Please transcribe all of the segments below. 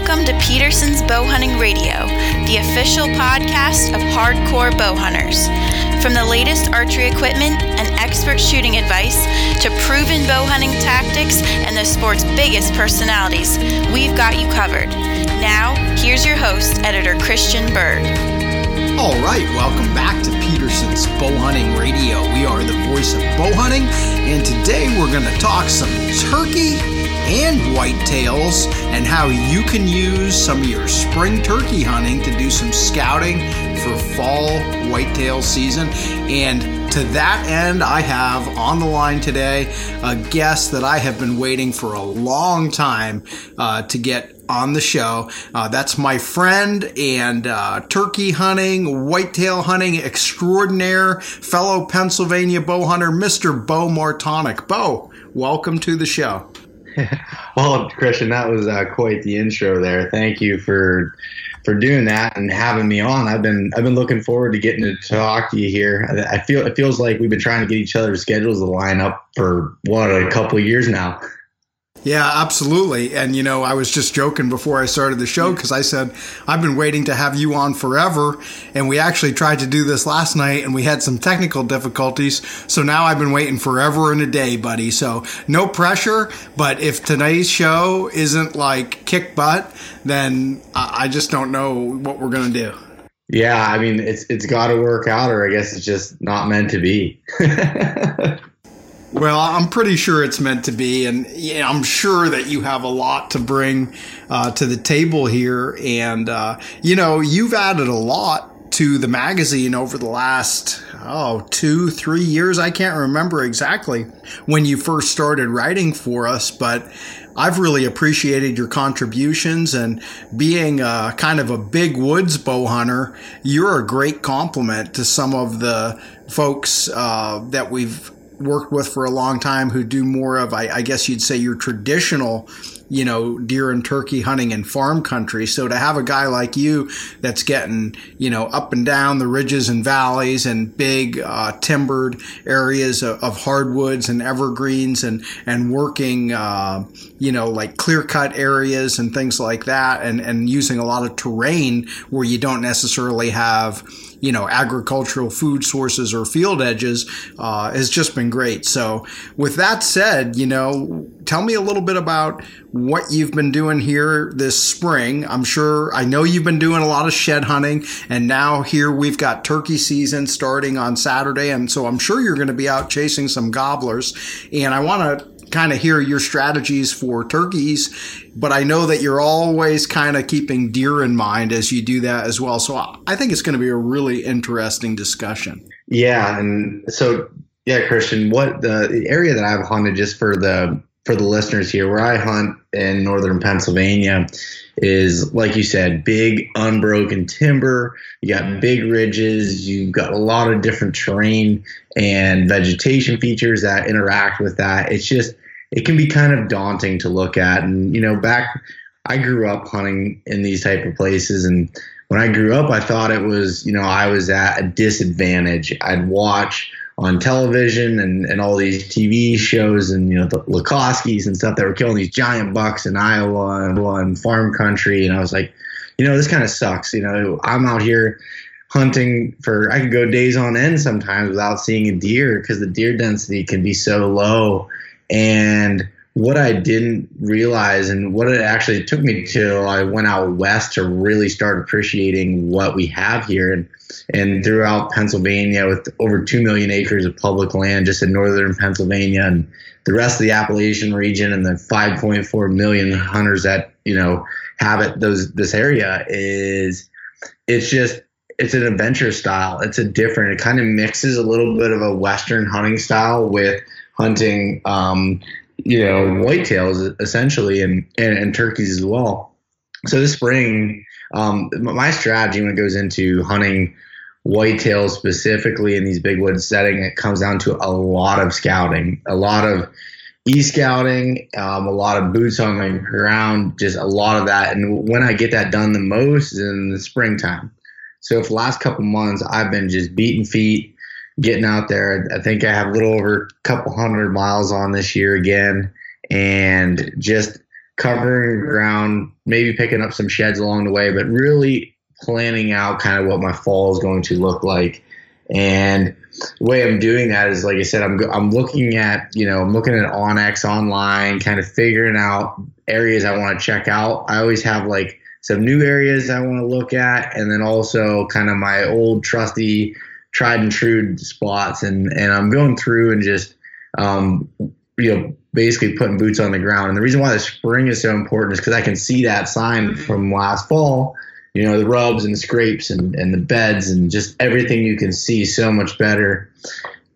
Welcome to Petersen's Bow Hunting Radio, the official podcast of hardcore bow hunters. From the latest archery equipment and expert shooting advice to proven bow hunting tactics and the sport's biggest personalities, we've got you covered. Now, here's your host, editor Christian Berg. All right, welcome back to Petersen's Bow Hunting Radio. We are the voice of bow hunting, and today we're going to talk some turkey and whitetails and how you can use some of your spring turkey hunting to do some scouting for fall whitetail season. And to that end, I have on the line today a guest that I have been waiting for a long time uh, to get on the show. Uh, that's my friend and uh, turkey hunting, whitetail hunting extraordinaire, fellow Pennsylvania bow hunter, Mr. Beau Martonik. Bo, welcome to the show. well, Christian, that was uh, quite the intro there. Thank you for for doing that and having me on. I've been I've been looking forward to getting to talk to you here. I, I feel it feels like we've been trying to get each other's schedules to line up for what a couple of years now. Yeah, absolutely. And, you know, I was just joking before I started the show hmm. because I said, I've been waiting to have you on forever. And we actually tried to do this last night and we had some technical difficulties. So now I've been waiting forever and a day, buddy. So no pressure. But if today's show isn't like kick butt, then I just don't know what we're going to do. Yeah, I mean, it's it's got to work out, or I guess it's just not meant to be. Well, I'm pretty sure it's meant to be, and I'm sure that you have a lot to bring uh, to the table here. And uh, you know, you've added a lot to the magazine over the last oh two, three years. I can't remember exactly when you first started writing for us, but I've really appreciated your contributions and being a, kind of a big woods bow hunter. You're a great compliment to some of the folks uh, that we've worked with for a long time who do more of, I, I, guess you'd say, your traditional, you know, deer and turkey hunting in farm country. So to have a guy like you that's getting, you know, up and down the ridges and valleys and big uh, timbered areas of, of, hardwoods and evergreens and and working, uh, you know, like clear cut areas and things like that, and and using a lot of terrain where you don't necessarily have you know agricultural food sources or field edges uh, has just been great. So with that said, you know, tell me a little bit about what you've been doing here this spring. I'm sure I know you've been doing a lot of shed hunting, and now here we've got turkey season starting on Saturday, and so I'm sure you're going to be out chasing some gobblers. And I want to kind of hear your strategies for turkeys, but I know that you're always kind of keeping deer in mind as you do that as well. So I think it's going to be a really interesting discussion. Yeah, and so yeah, Christian, what the, area that I've hunted just for the for the listeners here, where I hunt in northern Pennsylvania, is like you said, big unbroken timber. You got big ridges. You've got a lot of different terrain and vegetation features that interact with that. It's just it can be kind of daunting to look at. And you know, back I grew up hunting in these type of places, and when I grew up, I thought it was you know I was at a disadvantage. I'd watch on television and, and all these TV shows and you know the Lakoskys and stuff that were killing these giant bucks in Iowa and, and farm country, and I was like, you know, this kind of sucks. You know, I'm out here hunting for I could go days on end sometimes without seeing a deer because the deer density can be so low and what I didn't realize and what it actually took me till I went out west to really start appreciating what we have here. And and throughout Pennsylvania with over 2 million acres of public land just in northern Pennsylvania and the rest of the Appalachian region and the 5.4 million hunters that you know habit those this area is it's just it's an adventure style. It's a different it kind of mixes a little bit of a western hunting style with hunting, um, you know, whitetails essentially and, and, and, turkeys as well. So this spring, um, my strategy when it goes into hunting whitetails specifically in these big woods setting, it comes down to a lot of scouting, a lot of e-scouting, um, a lot of boots on the ground, just a lot of that. And when I get that done the most is in the springtime. So for the last couple months, I've been just beating feet, getting out there. I think I have a little over a couple hundred miles on this year again, and just covering ground, maybe picking up some sheds along the way, but really planning out kind of what my fall is going to look like. And the way I'm doing that is, like I said, I'm I'm looking at you know I'm looking at onX online, kind of figuring out areas I want to check out. I always have like some new areas I want to look at, and then also kind of my old trusty, tried and true spots, and and I'm going through and just um, you know basically putting boots on the ground. And the reason why the spring is so important is because I can see that sign from last fall you know the rubs and the scrapes and, and the beds and just everything you can see so much better.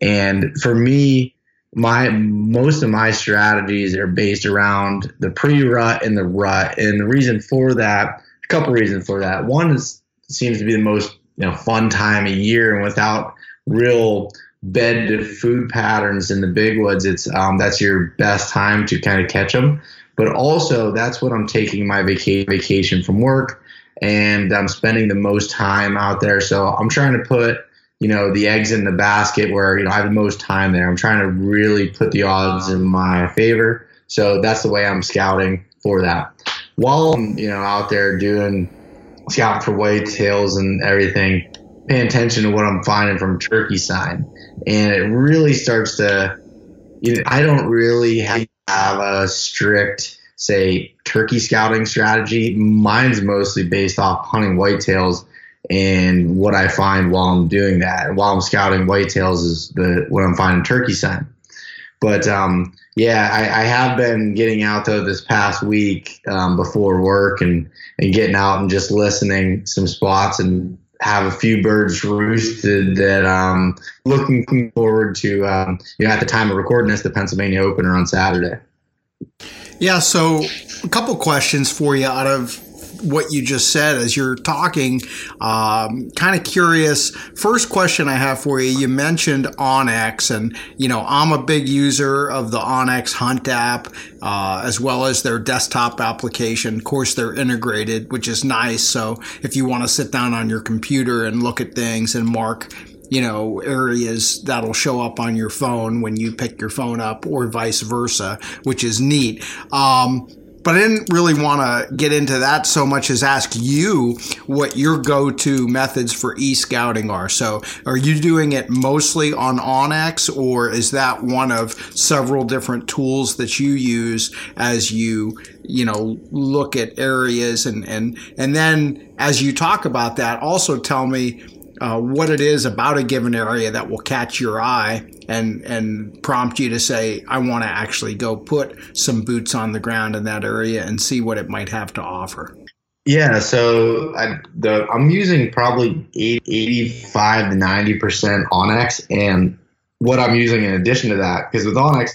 And for me my most of my strategies are based around the pre-rut and the rut. And the reason for that a couple reasons for that. One is seems to be the most you know fun time of year and without real bed to food patterns in the big woods it's um, that's your best time to kind of catch them but also that's what i'm taking my vaca- vacation from work and I'm spending the most time out there. So I'm trying to put, you know, the eggs in the basket where, you know, I have the most time there. I'm trying to really put the odds in my favor. So that's the way I'm scouting for that. While I'm, you know, out there doing scouting for whitetails and everything, paying attention to what I'm finding from turkey sign. And it really starts to, you know, I don't really have a strict say turkey scouting strategy. Mine's mostly based off hunting whitetails and what I find while I'm doing that. While I'm scouting whitetails is the what I'm finding turkey sign. But um, yeah, I, I, have been getting out though this past week um, before work and and getting out and just listening some spots and have a few birds roosted that um looking forward to um, you know at the time of recording this the Pennsylvania opener on Saturday. Yeah, so a couple questions for you out of what you just said as you're talking. Um, kind of curious. First question I have for you: You mentioned onX, and you know I'm a big user of the onX Hunt app uh, as well as their desktop application. Of course, they're integrated, which is nice. So if you want to sit down on your computer and look at things and mark you know, areas that'll show up on your phone when you pick your phone up or vice versa, which is neat. Um, but I didn't really want to get into that so much as ask you what your go-to methods for e-scouting are. So, are you doing it mostly on onX, or is that one of several different tools that you use as you, you know, look at areas and and and then as you talk about that, also tell me uh, what it is about a given area that will catch your eye and and prompt you to say, I want to actually go put some boots on the ground in that area and see what it might have to offer. Yeah, so I, I'm using probably 85 to 90 percent onX, and what I'm using in addition to that, because with onX,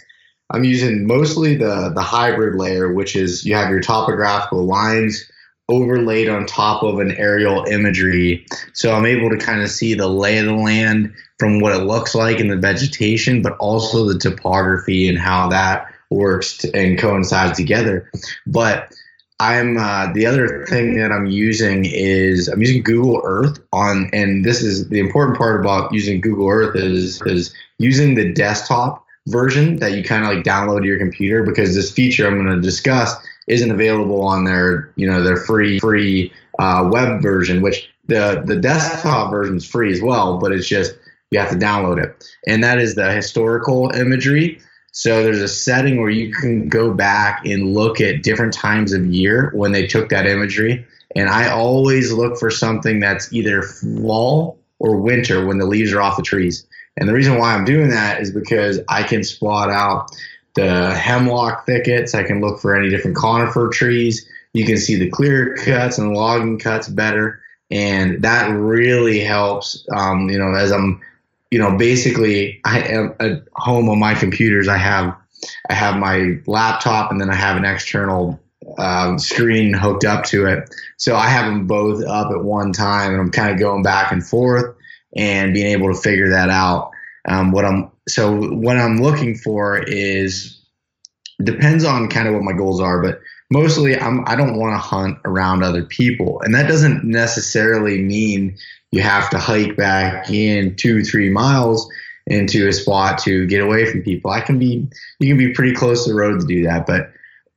I'm using mostly the the hybrid layer, which is you have your topographical lines overlaid on top of an aerial imagery. So I'm able to kind of see the lay of the land from what it looks like in the vegetation, but also the topography and how that works and coincides together. But I'm uh, the other thing that I'm using is I'm using Google Earth on, and this is the important part about using Google Earth is is using the desktop version that you kind of like download to your computer because this feature I'm going to discuss isn't available on their you know their free free uh, web version, which the the desktop version is free as well, but it's just you have to download it, and that is the historical imagery. So there's a setting where you can go back and look at different times of year when they took that imagery. And I always look for something that's either fall or winter when the leaves are off the trees. And the reason why I'm doing that is because I can spot out the hemlock thickets. I can look for any different conifer trees. You can see the clear cuts and logging cuts better. And that really helps, um, you know, as I'm, you know, basically I am at home on my computers. I have, I have my laptop and then I have an external um, screen hooked up to it. So I have them both up at one time and I'm kind of going back and forth and being able to figure that out. Um, what I'm so what I'm looking for is depends on kind of what my goals are, but mostly I'm I don't want to hunt around other people, and that doesn't necessarily mean you have to hike back in two three miles into a spot to get away from people. I can be you can be pretty close to the road to do that, but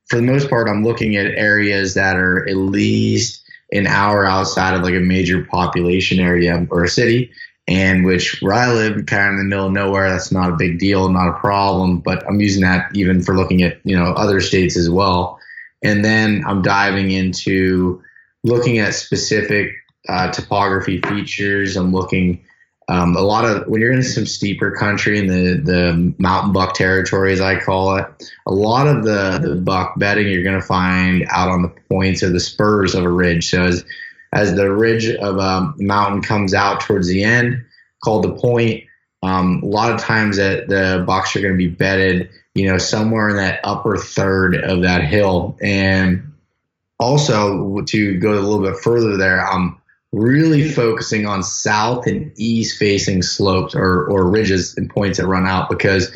for the most part, I'm looking at areas that are at least an hour outside of like a major population area or a city. And which where I live, kind of in the middle of nowhere, that's not a big deal, not a problem. But I'm using that even for looking at you know other states as well. And then I'm diving into looking at specific uh, topography features. I'm looking um, a lot of when you're in some steeper country in the the mountain buck territory, as I call it, a lot of the, the buck bedding you're going to find out on the points or the spurs of a ridge. So as as the ridge of a mountain comes out towards the end, called the point, um, a lot of times that the bucks are going to be bedded, you know, somewhere in that upper third of that hill, and also to go a little bit further there, I'm really focusing on south and east facing slopes or, or ridges and points that run out because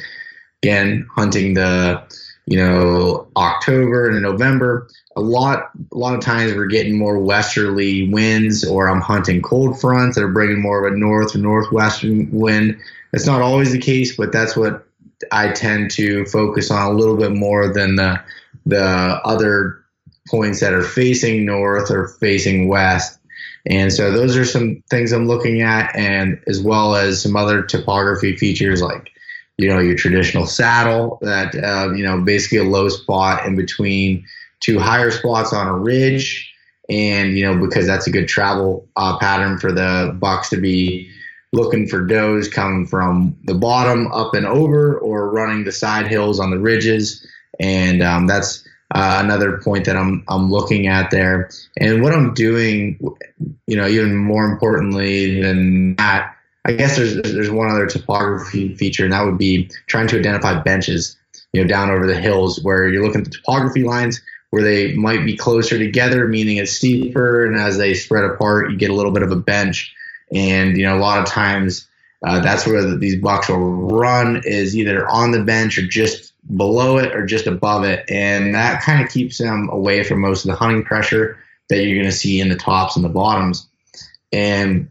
again hunting the you know october and november a lot a lot of times we're getting more westerly winds or i'm hunting cold fronts that are bringing more of a north or northwestern wind. That's not always the case but that's what i tend to focus on a little bit more than the the other points that are facing north or facing west. And so those are some things I'm looking at, and as well as some other topography features like, you know, your traditional saddle that, uh, you know, basically a low spot in between two higher spots on a ridge. And, you know, because that's a good travel uh, pattern for the bucks to be looking for does coming from the bottom up and over or running the side hills on the ridges. And um, that's, uh, another point that I'm I'm looking at there. And what I'm doing, you know, even more importantly than that, I guess there's there's one other topography feature, and that would be trying to identify benches, you know, down over the hills where you're looking at the topography lines where they might be closer together, meaning it's steeper, and as they spread apart, you get a little bit of a bench. And you know, a lot of times uh, that's where the, these bucks will run is either on the bench or just below it or just above it. And that kind of keeps them away from most of the hunting pressure that you're going to see in the tops and the bottoms. And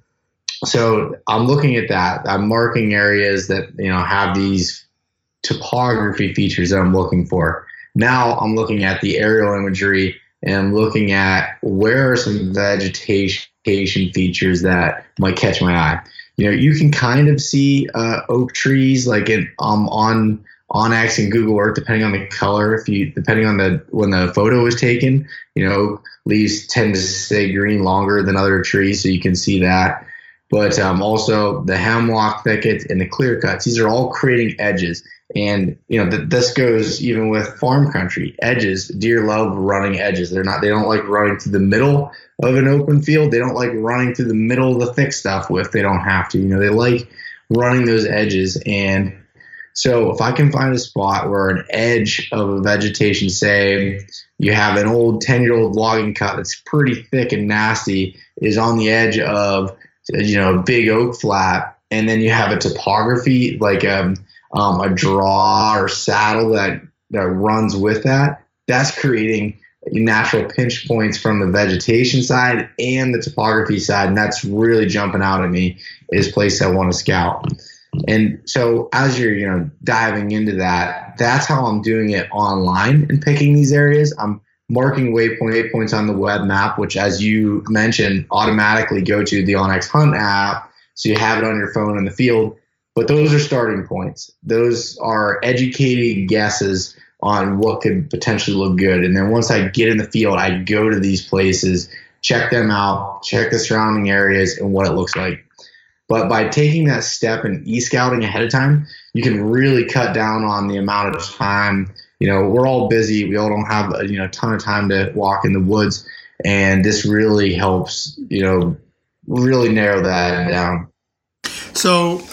so I'm looking at that. I'm marking areas that, you know, have these topography features that I'm looking for. Now I'm looking at the aerial imagery and looking at where are some vegetation features that might catch my eye. You know, you can kind of see uh, oak trees like in, um, on onX and Google Earth, depending on the color, if you depending on the when the photo was taken, you know, leaves tend to stay green longer than other trees, so you can see that. But um, also the hemlock thickets and the clear cuts; these are all creating edges. And you know, th- this goes even with farm country edges. Deer love running edges. They're not; they don't like running through the middle of an open field. They don't like running through the middle of the thick stuff if they don't have to. You know, they like running those edges and so if I can find a spot where an edge of a vegetation, say you have an old 10 year old logging cut that's pretty thick and nasty, is on the edge of, you know, big oak flat, and then you have a topography like a, um, um, a draw or saddle that, that runs with that, that's creating natural pinch points from the vegetation side and the topography side. And that's really jumping out at me is place I want to scout. And so as you're, you know, diving into that, that's how I'm doing it online and picking these areas. I'm marking waypoint waypoints on the web map, which as you mentioned, automatically go to the onX Hunt app. So you have it on your phone in the field. But those are starting points. Those are educated guesses on what could potentially look good. And then once I get in the field, I go to these places, check them out, check the surrounding areas and what it looks like. But by taking that step and e-scouting ahead of time, you can really cut down on the amount of time. You know, we're all busy. We all don't have a you know ton of time to walk in the woods, and this really helps. You know, really narrow that down. So,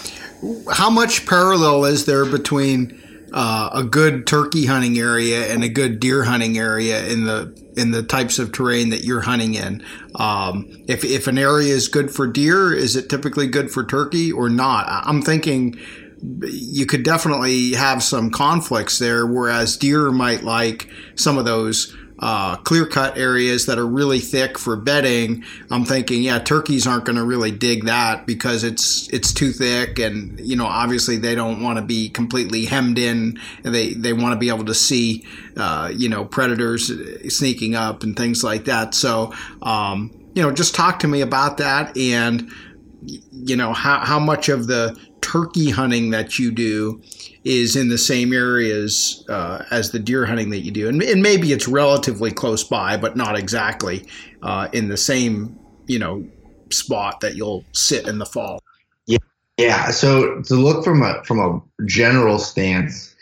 how much parallel is there between uh, a good turkey hunting area and a good deer hunting area in the in the types of terrain that you're hunting in. Um, if if an area is good for deer, is it typically good for turkey or not? I'm thinking you could definitely have some conflicts there, whereas deer might like some of those uh, clear cut areas that are really thick for bedding, I'm thinking, yeah, turkeys aren't going to really dig that because it's it's too thick, and you know, obviously they don't want to be completely hemmed in. They they want to be able to see, uh, you know, predators sneaking up and things like that. So, um, you know, just talk to me about that and you know how how much of the turkey hunting that you do is in the same areas uh, as the deer hunting that you do, and, and, maybe it's relatively close by, but not exactly uh, in the same you know spot that you'll sit in the fall. Yeah, yeah. So to look from a from a general stance,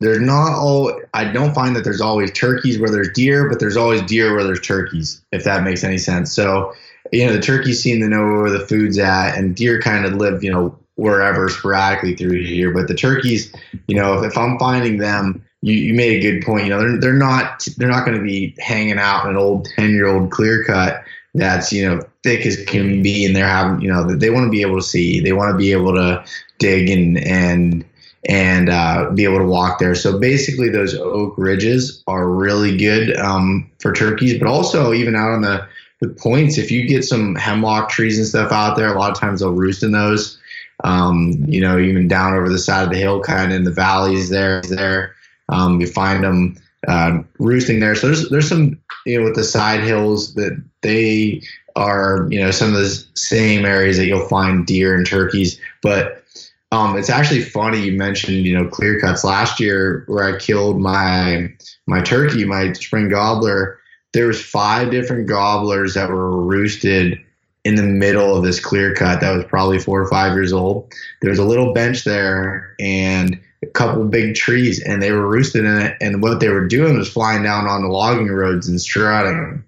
there's not all. I don't find that there's always turkeys where there's deer, but there's always deer where there's turkeys. If that makes any sense. So you know the turkeys seem to know where the food's at, and deer kind of live you know wherever sporadically through here. But the turkeys, you know, if, if I'm finding them, you, you made a good point. You know, they're, they're not they're not going to be hanging out in an old ten year old clear cut that's you know thick as can be, and they're having you know they want to be able to see, they want to be able to dig and and and uh, be able to walk there. So basically, those oak ridges are really good um, for turkeys, but also even out on the the points, if you get some hemlock trees and stuff out there, a lot of times they'll roost in those um, you know, even down over the side of the hill, kind of in the valleys there. There, um, you find them uh, roosting there. So there's there's some you know with the side hills that they are you know some of the same areas that you'll find deer and turkeys, but um, it's actually funny you mentioned you know clear cuts last year where I killed my my turkey, my spring gobbler. There was five different gobblers that were roosted in the middle of this clear cut that was probably four or five years old. There was a little bench there and a couple big trees, and they were roosted in it. And what they were doing was flying down on the logging roads and strutting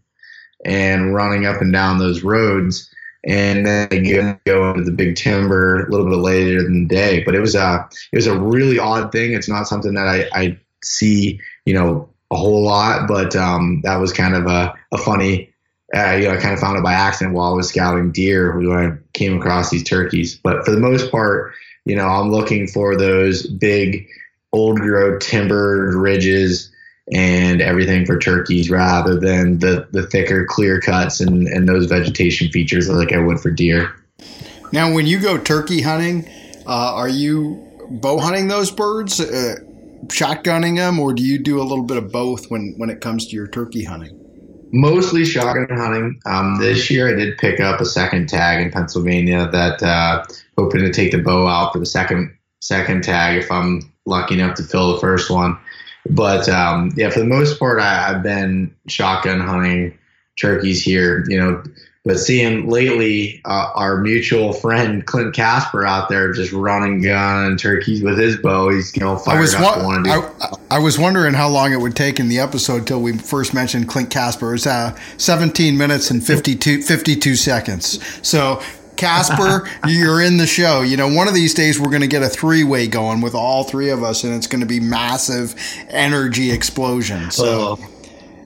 and running up and down those roads. And then go into the big timber a little bit later in the day. But it was a it was a really odd thing. It's not something that I, I see you know a whole lot, but um, that was kind of a, a funny uh, you know, I kind of found it by accident while I was scouting deer when I came across these turkeys. But for the most part, you know, I'm looking for those big, old growth timber ridges and everything for turkeys rather than the, the thicker clear cuts and, and those vegetation features like I would for deer. Now, when you go turkey hunting, uh, are you bow hunting those birds, uh, shotgunning them, or do you do a little bit of both when, when it comes to your turkey hunting? Mostly shotgun hunting. Um, this year, I did pick up a second tag in Pennsylvania that uh, hoping to take the bow out for the second second tag if I'm lucky enough to fill the first one. But um, yeah, for the most part, I, I've been shotgun hunting turkeys here. You know, but seeing lately uh, our mutual friend Clint Casper out there just running gun turkeys with his bow, he's you know fired I was up. Wa- I, I, was wondering how long it would take in the episode till we first mentioned Clint Casper. It was uh, 17 minutes and 52, 52 seconds. So Casper, you're in the show. You know, one of these days we're going to get a three way going with all three of us, and it's going to be massive energy explosion. So. Oh.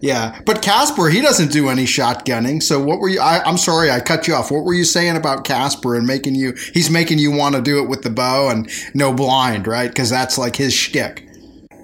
Yeah, but Casper, he doesn't do any shotgunning. So what were you? I, am sorry, I cut you off. What were you saying about Casper and making you? He's making you want to do it with the bow and no blind, right? Because that's like his shtick.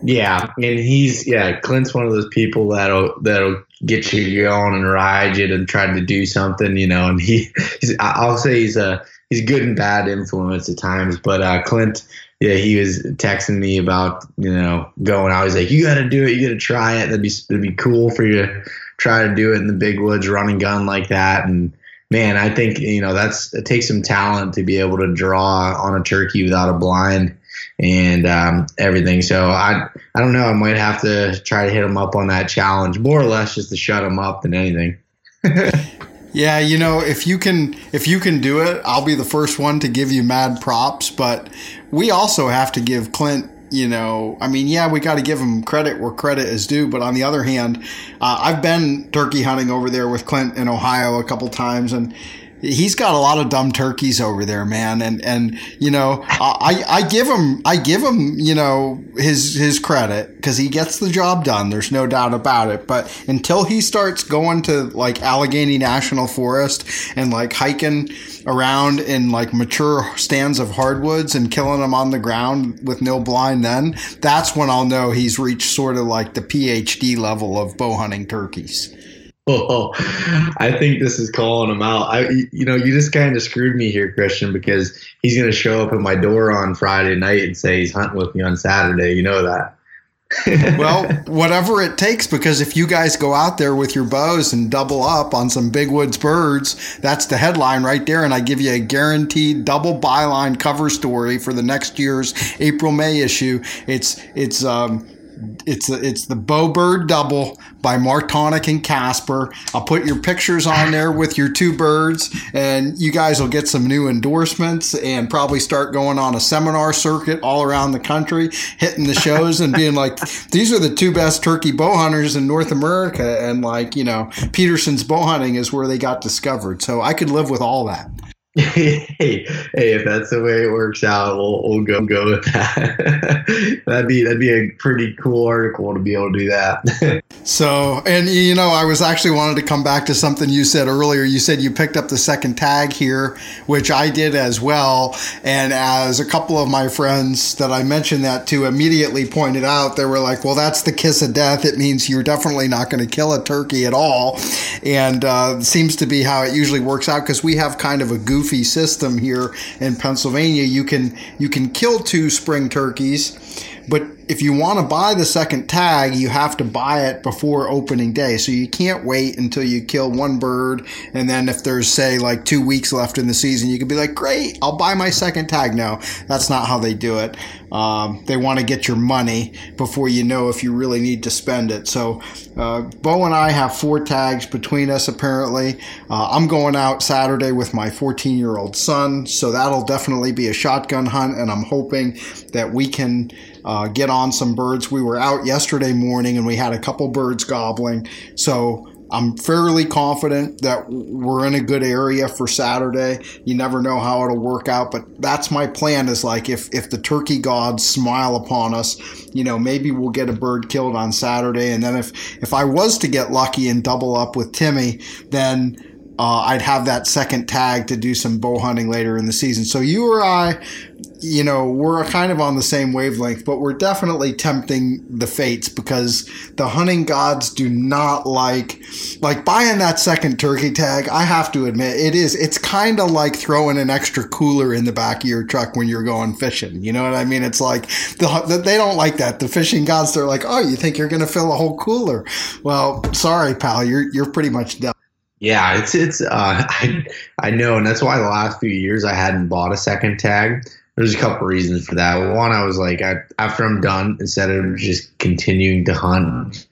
Yeah, and he's yeah. Clint's one of those people that'll that'll get you going and ride you and try to do something, you know. And he, I'll say he's a he's good and bad influence at times, but uh, Clint yeah, he was texting me about you know going out. He's like, "You got to do it. You got to try it. That'd be that'd be cool for you to try to do it in the big woods, running gun like that." And man, I think you know that's it takes some talent to be able to draw on a turkey without a blind and um, everything. So I I don't know. I might have to try to hit him up on that challenge, more or less, just to shut him up than anything. Yeah, you know, if you can if you can do it, I'll be the first one to give you mad props, but we also have to give Clint you know, I mean, yeah, we got to give him credit where credit is due. But on the other hand, uh, I've been turkey hunting over there with Clint in Ohio a couple times, and he's got a lot of dumb turkeys over there, man. And and you know, I I give him I give him you know his his credit because he gets the job done. There's no doubt about it. But until he starts going to like Allegheny National Forest and like hiking around in like mature stands of hardwoods and killing them on the ground with no blind, then that's when I'll know he's reached sort of like the PhD level of bow hunting turkeys. Oh, I think this is calling him out. I, you know, you just kind of screwed me here, Christian, because he's going to show up at my door on Friday night and say he's hunting with me on Saturday. You know that. well, whatever it takes, because if you guys go out there with your bows and double up on some big woods birds, that's the headline right there. And I give you a guaranteed double byline cover story for the next year's April May issue. It's it's um, it's it's the Bowbird Double by Martonik and Casper. I'll put your pictures on there with your two birds, and you guys will get some new endorsements and probably start going on a seminar circuit all around the country, hitting the shows and being like, "These are the two best turkey bow hunters in North America," and like you know, Petersen's bow hunting is where they got discovered. So I could live with all that. hey, hey, if that's the way it works out, we'll, we'll go go with that. that'd be that'd be a pretty cool article to be able to do that. so, and you know, I was actually wanted to come back to something you said earlier. You said you picked up the second tag here, which I did as well. And as a couple of my friends that I mentioned that to immediately pointed out, they were like, "Well, that's the kiss of death. It means you're definitely not going to kill a turkey at all." And uh, seems to be how it usually works out because we have kind of a goof goofy system here in Pennsylvania. You can you can kill two spring turkeys, but if you want to buy the second tag, you have to buy it before opening day. So you can't wait until you kill one bird. And then if there's, say, like two weeks left in the season, you can be like, great, I'll buy my second tag. No, that's not how they do it. Um, they want to get your money before you know if you really need to spend it. So uh, Beau and I have four tags between us, apparently. Uh, I'm going out Saturday with my 14 year old son. So that'll definitely be a shotgun hunt. And I'm hoping that we can uh, get on some birds. We were out yesterday morning and we had a couple birds gobbling. So I'm fairly confident that we're in a good area for Saturday. You never know how it'll work out, but that's my plan is like if if the turkey gods smile upon us, you know, maybe we'll get a bird killed on Saturday and then if if I was to get lucky and double up with Timmy, then uh, I'd have that second tag to do some bow hunting later in the season. So you or I, you know, we're kind of on the same wavelength, but we're definitely tempting the fates because the hunting gods do not like like buying that second turkey tag. I have to admit, it is it's kind of like throwing an extra cooler in the back of your truck when you're going fishing. You know what I mean? It's like the, they don't like that. The fishing gods, they're like, oh, you think you're going to fill a whole cooler? Well, sorry, pal, you're you're pretty much done. Yeah, it's it's uh, I I know, and that's why the last few years I hadn't bought a second tag. There's a couple reasons for that. One, I was like, I, after I'm done, instead of just continuing to hunt,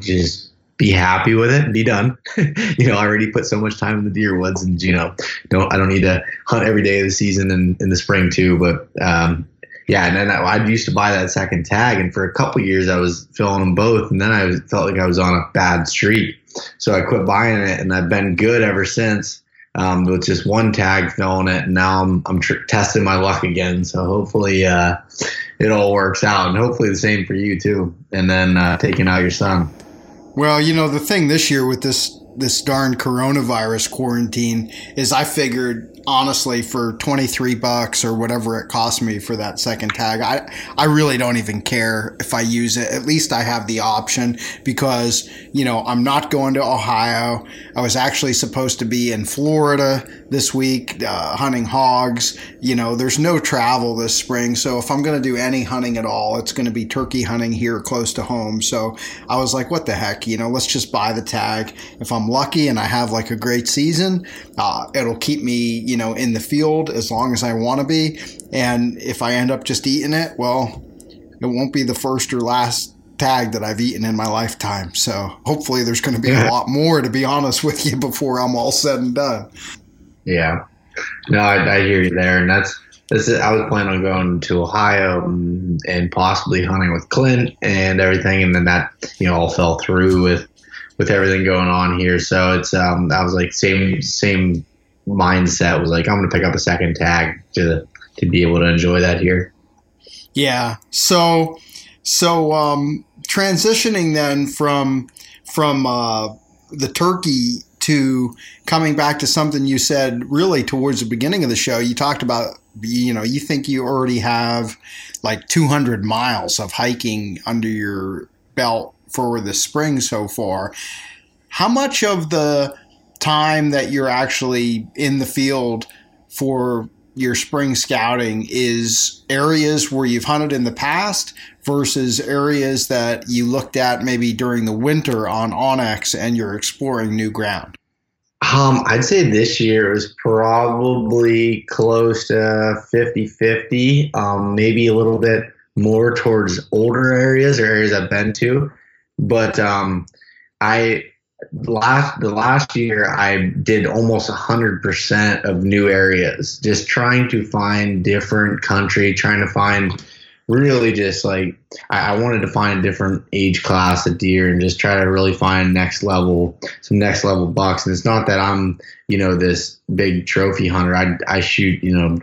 just be happy with it and be done. you know, I already put so much time in the deer woods, and you know, don't I don't need to hunt every day of the season and in the spring too. But um, yeah, and then I, I used to buy that second tag, and for a couple years I was filling them both, and then I felt like I was on a bad streak. So I quit buying it, and I've been good ever since um, with just one tag filling it. And now I'm, I'm tr- testing my luck again. So hopefully uh, it all works out, and hopefully the same for you too. And then uh, taking out your son. Well, you know the thing this year with this this darn coronavirus quarantine is I figured honestly for 23 bucks or whatever it cost me for that second tag i i really don't even care if i use it. At least i have the option because you know i'm not going to ohio. I was actually supposed to be in florida this week uh, hunting hogs. You know there's no travel this spring. So if i'm going to do any hunting at all it's going to be turkey hunting here close to home. So i was like what the heck? You know let's just buy the tag. If i'm lucky and i have like a great season uh, it'll keep me you know, in the field as long as I want to be. And if I end up just eating it, well, it won't be the first or last tag that I've eaten in my lifetime. So hopefully there's going to be a lot more, to be honest with you, before I'm all said and done. Yeah. No, I, I hear you there. And that's, this is, I was planning on going to Ohio and, and possibly hunting with Clint and everything. And then that, you know, all fell through with, with everything going on here. So it's, um, I was like, same, same mindset was like, I'm going to pick up a second tag to to be able to enjoy that here. Yeah. So so um, transitioning then from from uh, the turkey to coming back to something you said really towards the beginning of the show. You talked about you know you think you already have like 200 miles of hiking under your belt for the spring so far. How much of the time that you're actually in the field for your spring scouting is areas where you've hunted in the past versus areas that you looked at maybe during the winter on onX and you're exploring new ground? Um, I'd say this year was probably close to 50 50, um, maybe a little bit more towards older areas or areas I've been to. But um, I last the last year I did almost hundred percent of new areas, just trying to find different country, trying to find really just like I, I, wanted to find a different age class of deer and just try to really find next level some next level bucks. And it's not that I'm you know this big trophy hunter. I I shoot you know.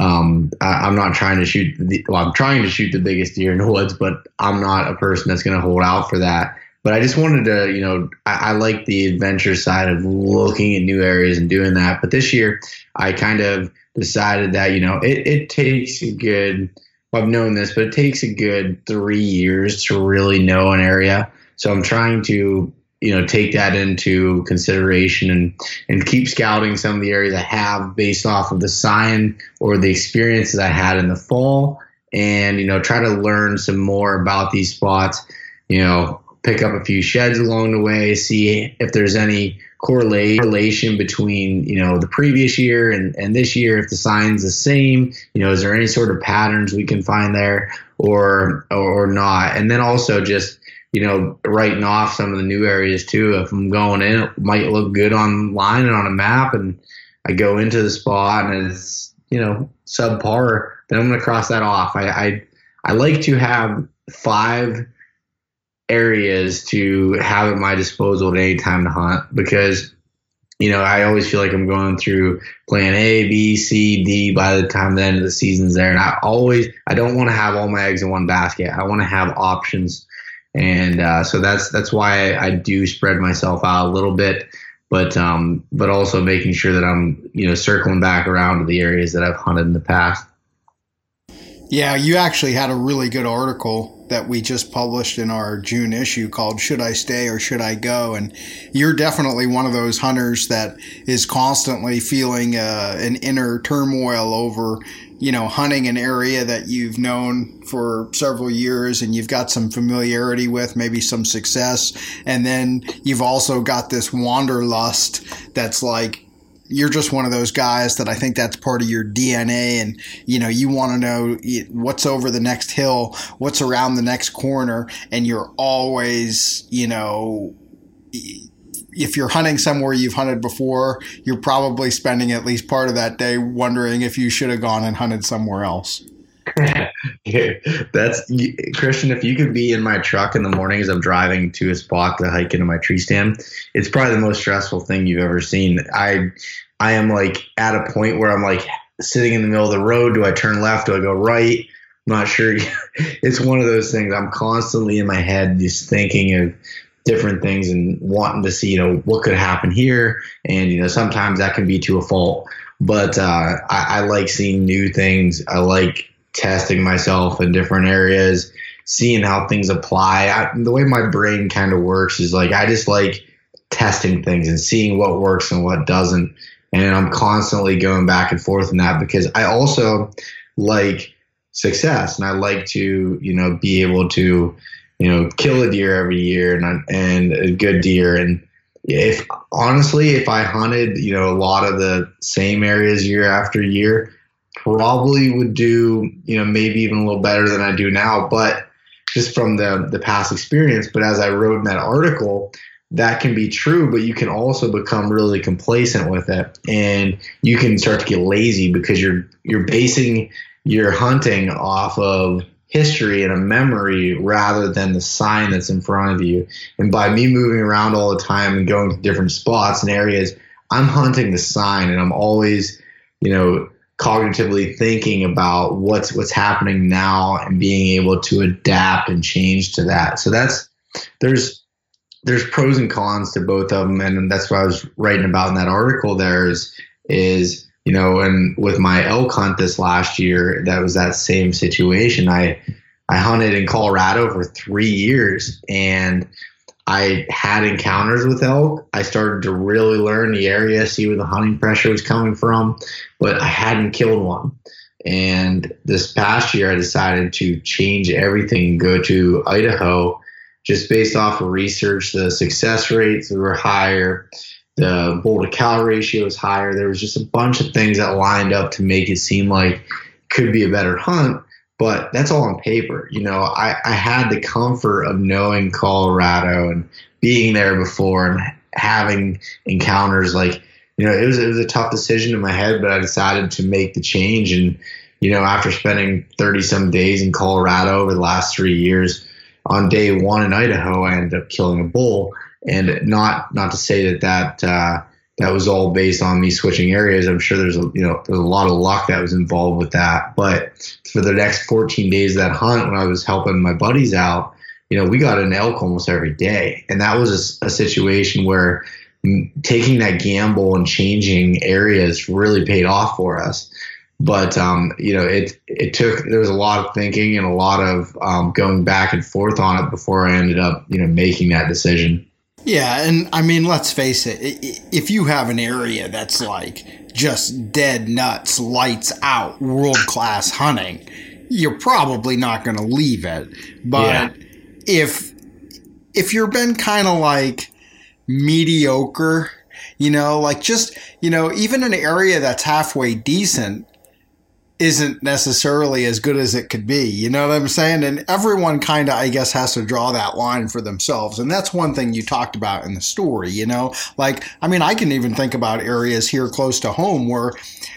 Um, I, am not trying to shoot the, well, I'm trying to shoot the biggest deer in the woods, but I'm not a person that's going to hold out for that but I just wanted to, you know, I, I like the adventure side of looking at new areas and doing that. But this year, I kind of decided that, you know, it, it takes a good, well, I've known this, but it takes a good three years to really know an area. So I'm trying to, you know, take that into consideration and, and keep scouting some of the areas I have based off of the sign or the experiences I had in the fall and, you know, try to learn some more about these spots. You know, pick up a few sheds along the way, see if there's any correlation between you know the previous year and, and this year if the sign's the same you know is there any sort of patterns we can find there or or not? And then also just you know writing off some of the new areas too if i'm going in it might look good online and on a map and i go into the spot and it's you know subpar then i'm going to cross that off. I i, I like to have five areas to have at my disposal at any time to hunt because you know I always feel like I'm going through plan A, B, C, D by the time the end of the season's there, and I always I don't want to have all my eggs in one basket. I want to have options, and uh, so that's that's why I, I do spread myself out a little bit. But um, but also making sure that I'm you know circling back around to the areas that I've hunted in the past. Yeah, you actually had a really good article that we just published in our June issue called Should I Stay or Should I Go? And you're definitely one of those hunters that is constantly feeling uh, an inner turmoil over, you know, hunting an area that you've known for several years and you've got some familiarity with, maybe some success. And then you've also got this wanderlust that's like, you're just one of those guys that I think that's part of your DNA. And, you know, you want to know what's over the next hill, what's around the next corner. And you're always, you know, if you're hunting somewhere you've hunted before, you're probably spending at least part of that day wondering if you should have gone and hunted somewhere else. That's Christian. If you could be in my truck in the morning as I'm driving to a spot to hike into my tree stand, it's probably the most stressful thing you've ever seen. I, I am like at a point where I'm like sitting in the middle of the road. Do I turn left? Do I go right? I'm not sure. it's one of those things. I'm constantly in my head just thinking of different things and wanting to see, you know, what could happen here. And you know, sometimes that can be to a fault. But uh, I, I like seeing new things. I like testing myself in different areas, seeing how things apply. I, the way my brain kind of works is like I just like testing things and seeing what works and what doesn't. And I'm constantly going back and forth in that because I also like success and I like to, you know, be able to, you know, kill a deer every year and and a good deer and if honestly if I hunted, you know, a lot of the same areas year after year, probably would do, you know, maybe even a little better than I do now, but just from the the past experience. But as I wrote in that article, that can be true, but you can also become really complacent with it, and you can start to get lazy because you're you're basing your hunting off of history and a memory rather than the sign that's in front of you. And by me moving around all the time and going to different spots and areas, I'm hunting the sign and I'm always, you know, cognitively thinking about what's what's happening now and being able to adapt and change to that. So that's there's there's pros and cons to both of them, and that's what I was writing about in that article. There is is you know, and with my elk hunt this last year, that was that same situation. I I hunted in Colorado for three years, and I had encounters with elk. I started to really learn the area, see where the hunting pressure was coming from, but I hadn't killed one. And this past year, I decided to change everything and go to Idaho just based off of research. The success rates were higher, the bull to cow ratio was higher. There was just a bunch of things that lined up to make it seem like it could be a better hunt but that's all on paper. You know, I, I had the comfort of knowing Colorado and being there before and having encounters like, you know, it was it was a tough decision in my head, but I decided to make the change. And, you know, after spending 30 some days in Colorado over the last three years, on day one in Idaho, I ended up killing a bull. And not not to say that that uh, that was all based on me switching areas. I'm sure there's a you know there's a lot of luck that was involved with that. But for the next 14 days of that hunt, when I was helping my buddies out, you know, we got an elk almost every day, and that was a, a situation where taking that gamble and changing areas really paid off for us. But um, you know, it it took there was a lot of thinking and a lot of um, going back and forth on it before I ended up you know making that decision. Yeah, and I mean, let's face it. If you have an area that's like just dead nuts, lights out, world class hunting, you're probably not going to leave it. But yeah. if if you've been kind of like mediocre, you know, like just you know, even an area that's halfway decent, isn't necessarily as good as it could be. You know what I'm saying? And everyone kind of, I guess, has to draw that line for themselves. And that's one thing you talked about in the story, you know? Like, I mean, I can even think about areas here close to home where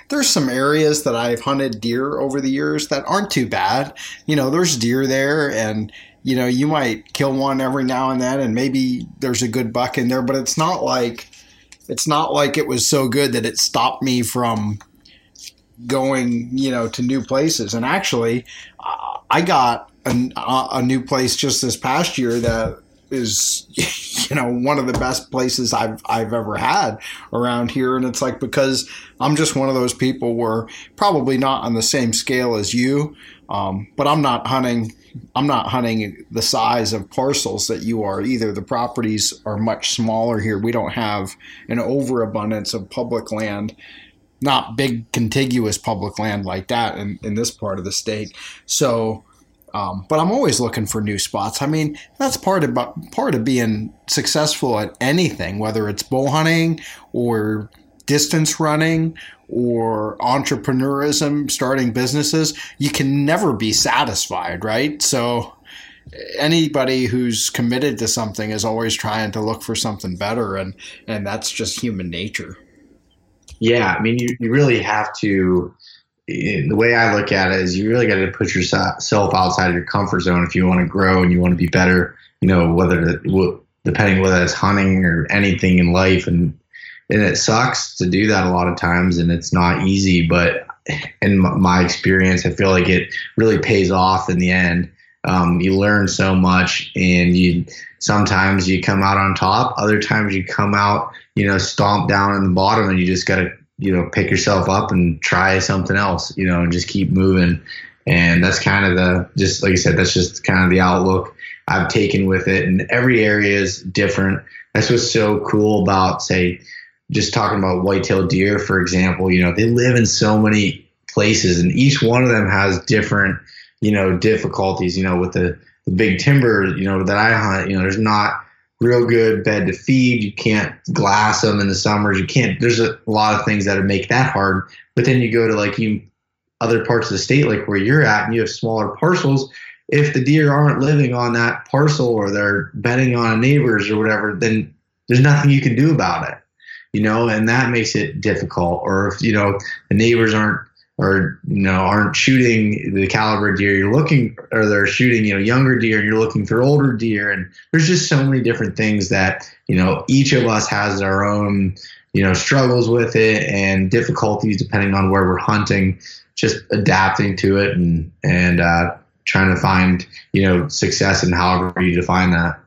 there's some areas that I've hunted deer over the years that aren't too bad. You know, there's deer there and, you know, you might kill one every now and then and maybe there's a good buck in there, but it's not like, it's not like it was so good that it stopped me from going, you know, to new places. And actually, uh, I got a, a new place just this past year that is you know one of the best places I've I've ever had around here. And it's like because I'm just one of those people where probably not on the same scale as you um, but I'm not hunting I'm not hunting the size of parcels that you are either. The properties are much smaller here. We don't have an overabundance of public land not big contiguous public land like that in, in this part of the state. So, um, but I'm always looking for new spots. I mean, that's part of part of being successful at anything, whether it's bow hunting or distance running or entrepreneurism, starting businesses. You can never be satisfied, right? So, anybody who's committed to something is always trying to look for something better, and and that's just human nature. Yeah, I mean, you, you really have to. The way I look at it is, you really got to put yourself outside of your comfort zone if you want to grow and you want to be better. You know, whether depending whether it's hunting or anything in life, and and it sucks to do that a lot of times, and it's not easy. But in my experience, I feel like it really pays off in the end. Um, you learn so much, and you sometimes you come out on top. Other times you come out you know, stomp down in the bottom and you just got to, you know, pick yourself up and try something else, you know, and just keep moving. And that's kind of the, just like I said, that's just kind of the outlook I've taken with it. And every area is different. That's what's so cool about, say, just talking about whitetail deer, for example, you know, they live in so many places and each one of them has different, you know, difficulties, you know, with the, the big timber, you know, that I hunt, you know, there's not, real good bed to feed. You can't glass them in the summers. You can't. There's a lot of things that make that hard. But then you go to like you other parts of the state, like where you're at, and you have smaller parcels. If the deer aren't living on that parcel or they're bedding on a neighbor's or whatever, then there's nothing you can do about it. You know, and that makes it difficult. Or if you know the neighbors aren't or you know aren't shooting the caliber deer you're looking or they're shooting you know younger deer and you're looking for older deer and there's just so many different things that you know each of us has our own you know, struggles with it and difficulties depending on where we're hunting, just adapting to it and, and, uh, trying to find, you know, success in however you define that.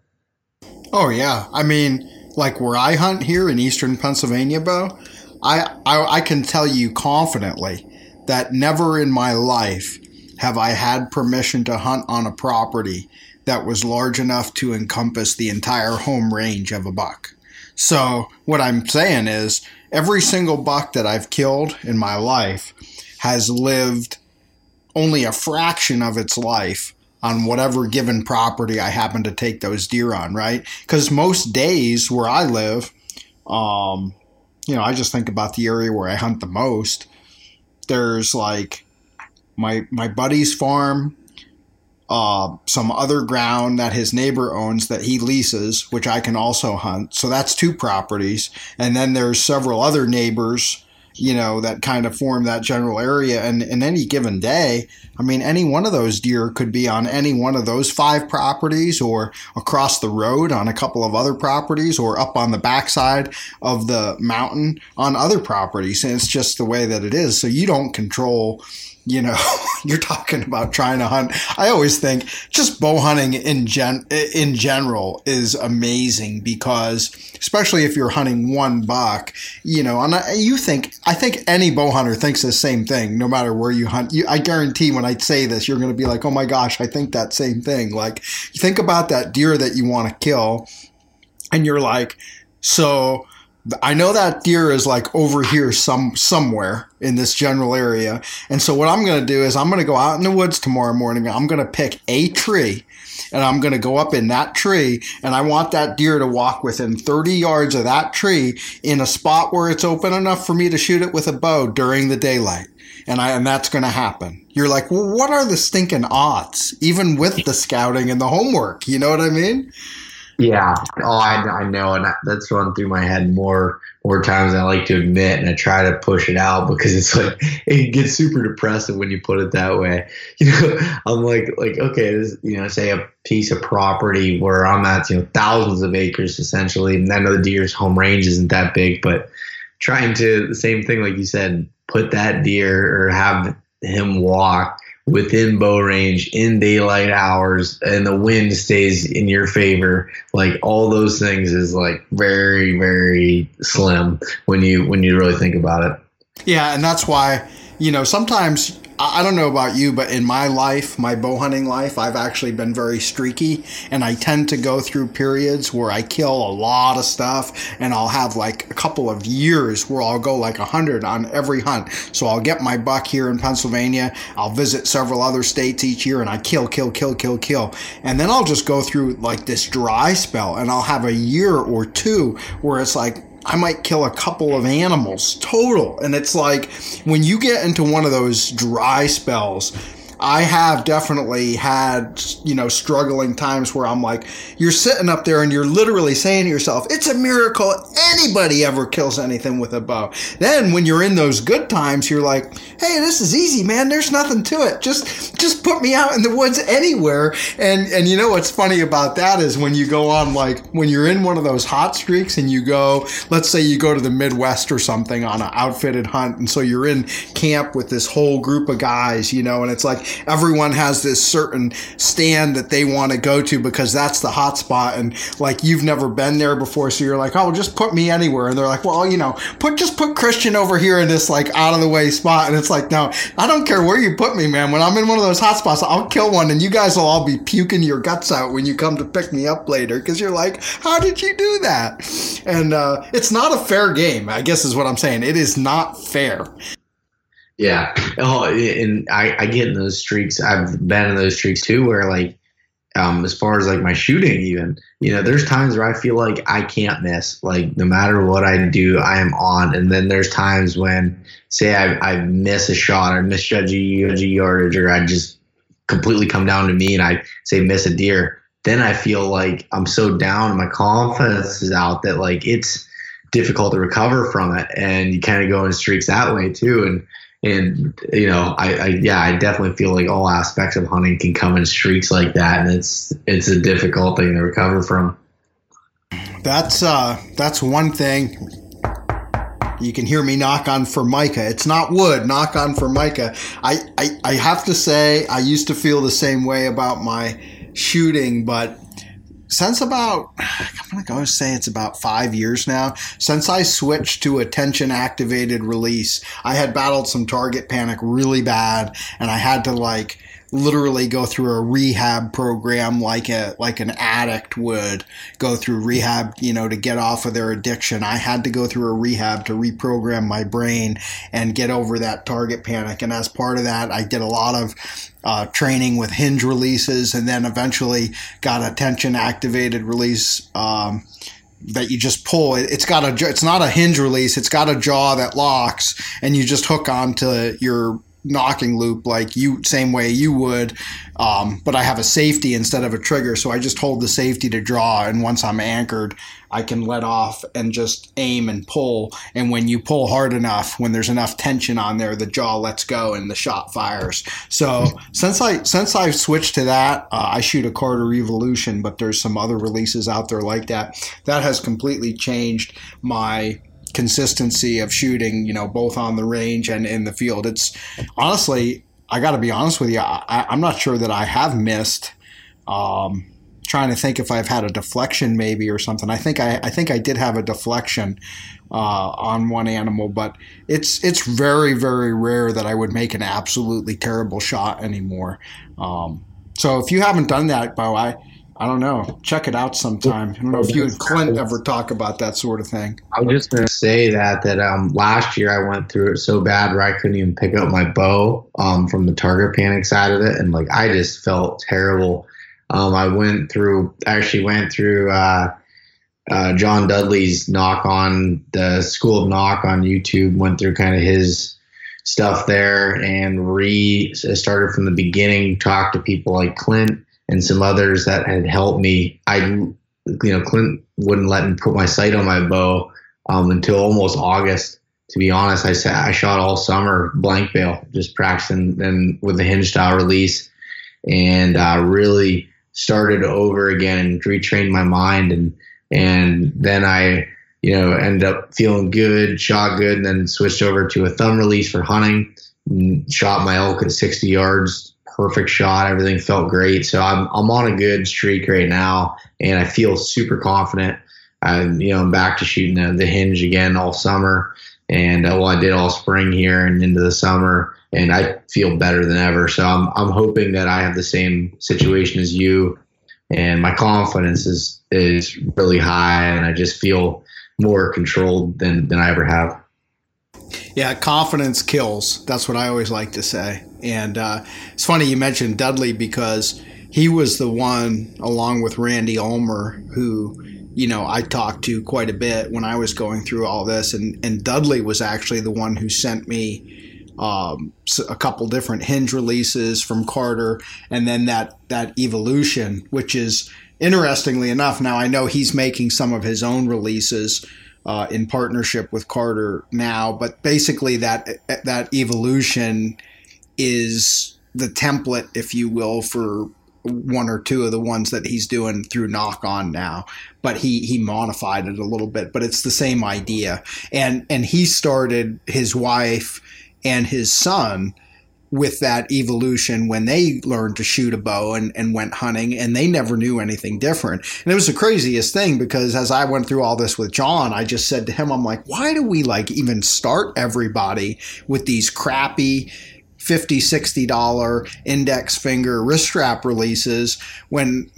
Oh yeah. I mean, like where I hunt here in eastern Pennsylvania, Beau, I, I, I can tell you confidently that never in my life have I had permission to hunt on a property that was large enough to encompass the entire home range of a buck. So, what I'm saying is, every single buck that I've killed in my life has lived only a fraction of its life on whatever given property I happen to take those deer on, right? Because most days where I live, um, you know, I just think about the area where I hunt the most. There's like my my buddy's farm, uh, some other ground that his neighbor owns that he leases, which I can also hunt. So that's two properties. And then there's several other neighbors, you know, that kind of form that general area. And in any given day, I mean, any one of those deer could be on any one of those five properties or across the road on a couple of other properties or up on the backside of the mountain on other properties. And it's just the way that it is. So you don't control you know, you're talking about trying to hunt. I always think just bow hunting in gen in general is amazing because, especially if you're hunting one buck, you know, and I, you think I think any bow hunter thinks the same thing, no matter where you hunt. You, I guarantee when I say this, you're going to be like, "Oh my gosh, I think that same thing." Like, you think about that deer that you want to kill, and you're like, so I know that deer is like over here some somewhere in this general area. And so what I'm going to do is I'm going to go out in the woods tomorrow morning. I'm going to pick a tree and I'm going to go up in that tree and I want that deer to walk within 30 yards of that tree in a spot where it's open enough for me to shoot it with a bow during the daylight. And I and that's going to happen. You're like, "Well, what are the stinking odds even with the scouting and the homework?" You know what I mean? Yeah. Oh, I, I know, and that's run through my head more more times than I like to admit, and I try to push it out because it's like it gets super depressing when you put it that way. You know, I'm like like okay, this, you know, say a piece of property where I'm at, you know, thousands of acres essentially, and I know the deer's home range isn't that big, but trying to the same thing like you said, put that deer or have him walk within bow range in daylight hours and the wind stays in your favor. Like all those things is like very very slim when you when you really think about it. Yeah and that's why you know sometimes I don't know about you, but in my life, my bow hunting life, I've actually been very streaky and I tend to go through periods where I kill a lot of stuff and I'll have like a couple of years where I'll go like a hundred on every hunt. So I'll get my buck here in Pennsylvania. I'll visit several other states each year and I kill, kill, kill, kill, kill. And then I'll just go through like this dry spell and I'll have a year or two where it's like I might kill a couple of animals total. And it's like when you get into one of those dry spells, I have definitely had, you know, struggling times where I'm like, you're sitting up there and you're literally saying to yourself, it's a miracle anybody ever kills anything with a bow. Then when you're in those good times, you're like, hey, this is easy, man. There's nothing to it. Just, just put me out in the woods anywhere. And, and you know what's funny about that is when you go on, like, when you're in one of those hot streaks and you go, let's say you go to the Midwest or something on an outfitted hunt. And so you're in camp with this whole group of guys, you know, and it's like, everyone has this certain stand that they want to go to because that's the hot spot and like you've never been there before so you're like oh just put me anywhere. And they're like well you know put just put christian over here in this like out of the way spot. And it's like no i don't care where you put me man. When i'm in one of those hot spots i'll kill one and you guys will all be puking your guts out when you come to pick me up later. Because you're like how did you do that? And uh, it's not a fair game i guess is what i'm saying. It is not fair yeah. Oh, and I, I get in those streaks. I've been in those streaks too, where like, um, as far as like my shooting, even, you know, there's times where I feel like I can't miss. Like, no matter what I do, I am on. And then there's times when, say, I, I miss a shot or misjudge a yardage, or I just completely come down to me and I say miss a deer. Then I feel like I'm so down my confidence is out that like it's difficult to recover from it. And you kind of go in streaks that way too. And, and you know, I, I, yeah, I definitely feel like all aspects of hunting can come in streaks like that, and it's it's a difficult thing to recover from. That's uh, that's one thing. You can hear me knock on for formica. It's not wood. Knock on formica. I, I, I have to say, I used to feel the same way about my shooting, but since about I'm gonna go say it's about five years now since I switched to a tension activated release. I had battled some target panic really bad, and I had to like literally go through a rehab program like a like an addict would go through rehab you know to get off of their addiction i had to go through a rehab to reprogram my brain and get over that target panic and as part of that i did a lot of uh, training with hinge releases and then eventually got a tension activated release um, that you just pull. It it's got a it's not a hinge release. It's got a jaw that locks and you just hook onto your nocking loop like you same way you would um, but i have a safety instead of a trigger so i just hold the safety to draw and once i'm anchored i can let off and just aim and pull and when you pull hard enough when there's enough tension on there the jaw lets go and the shot fires. So since i since i've switched to that uh, i shoot a carter evolution but there's some other releases out there like that. That has completely changed my consistency of shooting, you know, both on the range and in the field. It's honestly, I got to be honest with you, I, am not sure that I have missed. Um, trying to think if I've had a deflection maybe or something. I think I, I think I did have a deflection uh, on one animal, but it's it's very very rare that I would make an absolutely terrible shot anymore. Um, so if you haven't done that, Beau, I I don't know. Check it out sometime. I don't know if you and Clint ever talk about that sort of thing. I was just gonna say that that um, last year I went through it so bad where I couldn't even pick up my bow um, from the target panic side of it, and like I just felt terrible. Um, I went through, I actually went through uh, uh, John Dudley's Nock On the School of Nock on YouTube. Went through kind of his stuff there and re started from the beginning. Talked to people like Clint and some others that had helped me. I, you know, Clint wouldn't let me put my sight on my bow um, until almost August. To be honest, I said I shot all summer blank bale, just practicing and with the hinge style release, and uh, really started over again, and retrained my mind, and and then I, you know, ended up feeling good, shot good, and then switched over to a thumb release for hunting. Shot my elk at 60 yards perfect shot. Everything felt great. So I'm I'm on a good streak right now, and I feel super confident. I'm you know I'm back to shooting the, the hinge again all summer, and uh, well I did all spring here and into the summer, and I feel better than ever. So I'm I'm hoping that I have the same situation as you, and my confidence is is really high, and I just feel more controlled than than I ever have. Yeah, confidence kills. That's what I always like to say. And uh, it's funny you mentioned Dudley because he was the one, along with Randy Ulmer, who you know I talked to quite a bit when I was going through all this. And and Dudley was actually the one who sent me um, a couple different hinge releases from Carter, and then that that evolution, which is interestingly enough, now I know he's making some of his own releases uh, in partnership with Carter now. But basically, that that evolution is the template, if you will, for one or two of the ones that he's doing through Nock On now but he he modified it a little bit but it's the same idea and and he started his wife and his son with that evolution when they learned to shoot a bow and, and went hunting and they never knew anything different. And it was the craziest thing because as I went through all this with John, I just said to him, I'm like, why do we like even start everybody with these crappy 50 $60 index finger wrist strap releases when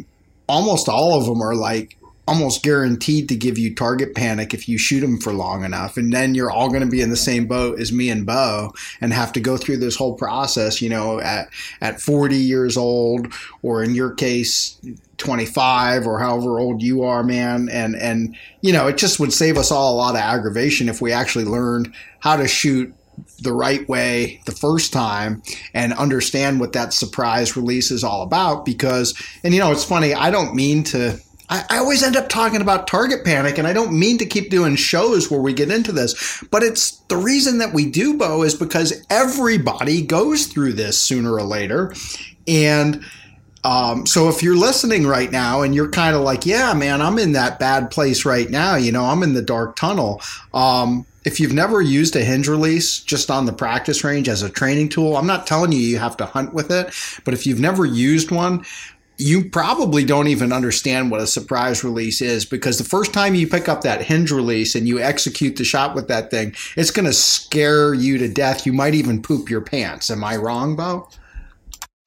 almost all of them are like almost guaranteed to give you target panic if you shoot them for long enough. And then you're all going to be in the same boat as me and Beau and have to go through this whole process, you know, at, at 40 years old, or in your case, 25 or however old you are, man. And, and, you know, it just would save us all a lot of aggravation if we actually learned how to shoot the right way the first time and understand what that surprise release is all about because and you know it's funny i don't mean to I, I always end up talking about target panic, and I don't mean to keep doing shows where we get into this, but it's the reason that we do, Beau, is because everybody goes through this sooner or later. And um, so if you're listening right now and you're kind of like, yeah, man, I'm in that bad place right now, you know, I'm in the dark tunnel. Um, if you've never used a hinge release just on the practice range as a training tool, I'm not telling you you have to hunt with it, but if you've never used one, you probably don't even understand what a surprise release is because the first time you pick up that hinge release and you execute the shot with that thing, it's going to scare you to death. You might even poop your pants. Am I wrong, Beau?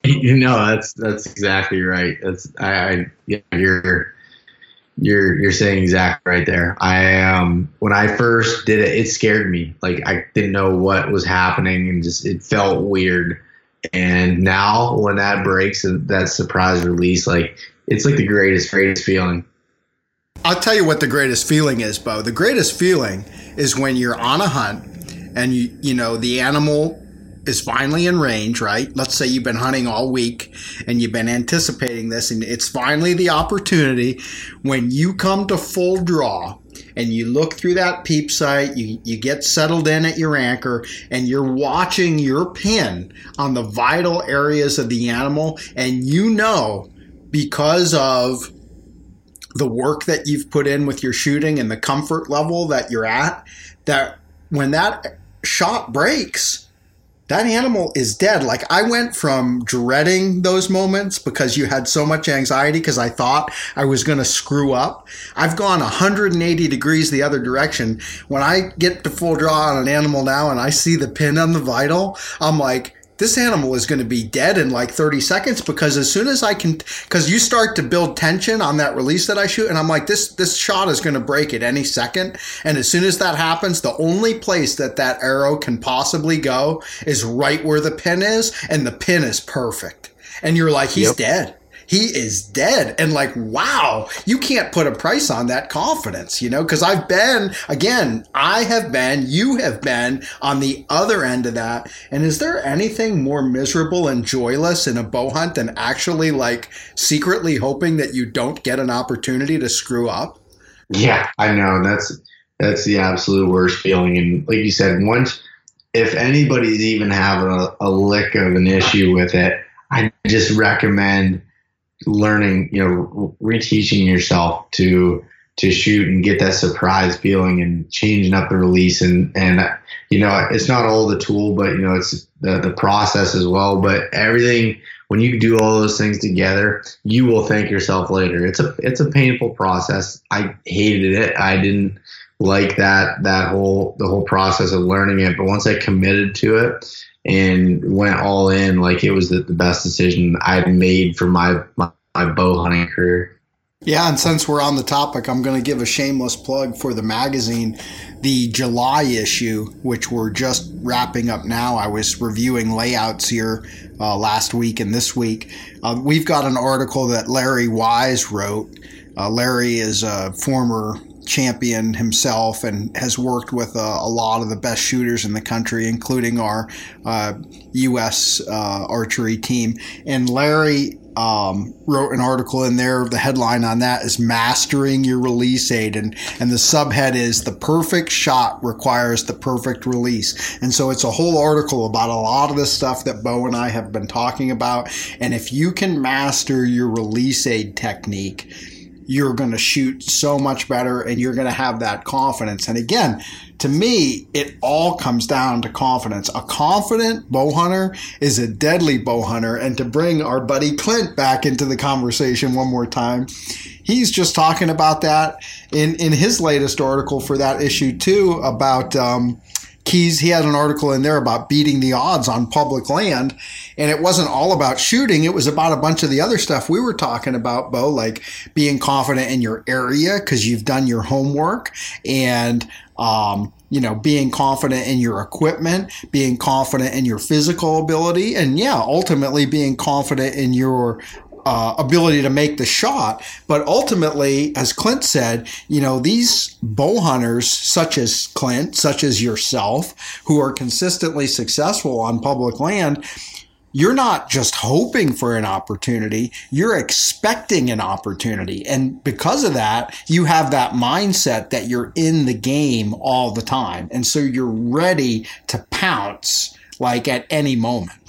You know, that's that's exactly right. That's I, I yeah, you're you're you're saying exactly right there. I um when I first did it, it scared me. Like I didn't know what was happening and just it felt weird. And now when that breaks, that surprise release, like it's like the greatest, greatest feeling. I'll tell you what the greatest feeling is, Beau. The greatest feeling is when you're on a hunt and you you know the animal is finally in range, right? Let's say you've been hunting all week and you've been anticipating this, and it's finally the opportunity when you come to full draw and you look through that peep sight, you, you get settled in at your anchor, and you're watching your pin on the vital areas of the animal, and you know because of the work that you've put in with your shooting and the comfort level that you're at, that when that shot breaks, that animal is dead. Like I went from dreading those moments because you had so much anxiety because I thought I was going to screw up. I've gone 180 degrees the other direction. When I get to full draw on an animal now and I see the pin on the vital, I'm like, this animal is going to be dead in like 30 seconds because as soon as I can, because you start to build tension on that release that I shoot, and I'm like, this this shot is going to break at any second. And as soon as that happens, the only place that that arrow can possibly go is right where the pin is, and the pin is perfect. And you're like, he's yep. dead he is dead. And like, wow, you can't put a price on that confidence, you know, because I've been, again, I have been, you have been on the other end of that. And is there anything more miserable and joyless in a bow hunt than actually like secretly hoping that you don't get an opportunity to screw up? Yeah, I know. That's, that's the absolute worst feeling. And like you said, once, if anybody's even having a, a lick of an issue with it, I just recommend learning, you know, reteaching yourself to to shoot and get that surprise feeling and changing up the release. And and you know it's not all the tool but you know it's the the process as well. But everything when you do all those things together you will thank yourself later. It's a it's a painful process. I hated it. I didn't like that that whole the whole process of learning it. But once i committed to it and went all in like it was the, the best decision I'd made for my, my, my bow hunting career. Yeah, and since we're on the topic, I'm going to give a shameless plug for the magazine. The July issue, which we're just wrapping up now, I was reviewing layouts here uh, last week and this week. Uh, we've got an article that Larry Wise wrote. Uh, Larry is a former champion himself and has worked with a, a, lot of the best shooters in the country, including our uh, U.S. Uh, archery team. And Larry um, wrote an article in there. The headline on that is "Mastering Your Release Aid," and and the subhead is "The Perfect Shot Requires the Perfect Release." And so it's a whole article about a lot of the stuff that Beau and I have been talking about. And if you can master your release aid technique you're going to shoot so much better and you're going to have that confidence. And again, to me, it all comes down to confidence. A confident bow hunter is a deadly bow hunter. And to bring our buddy Clint back into the conversation one more time, he's just talking about that in, in his latest article for that issue too about, um, Keys, he had an article in there about beating the odds on public land. And it wasn't all about shooting. It was about a bunch of the other stuff we were talking about, Beau, like being confident in your area because you've done your homework and, um, you know, being confident in your equipment, being confident in your physical ability, and yeah, ultimately being confident in your uh, ability to make the shot. But ultimately, as Clint said, you know, these bow hunters, such as Clint, such as yourself, who are consistently successful on public land, you're not just hoping for an opportunity, you're expecting an opportunity. And because of that, you have that mindset that you're in the game all the time. And so you're ready to pounce like at any moment.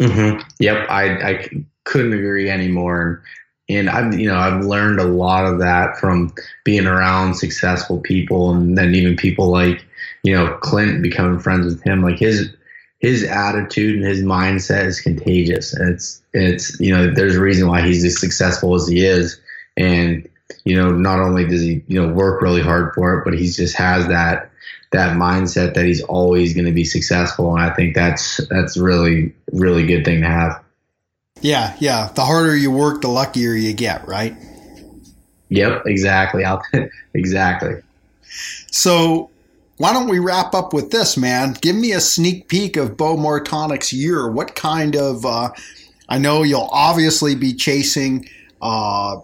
Mm-hmm. Yep. I, I couldn't agree anymore. And I've, you know, I've learned a lot of that from being around successful people and then even people like, you know, Clint becoming friends with him, like his his attitude and his mindset is contagious. And it's it's you know, there's a reason why he's as successful as he is. And, you know, not only does he, you know, work really hard for it, but he just has that that mindset that he's always going to be successful. And I think that's that's really, really good thing to have. Yeah, yeah. The harder you work, the luckier you get, right? Yep, exactly. exactly. So why don't we wrap up with this, man? Give me a sneak peek of Beau Martonik's year. What kind of? Uh, I know you'll obviously be chasing uh,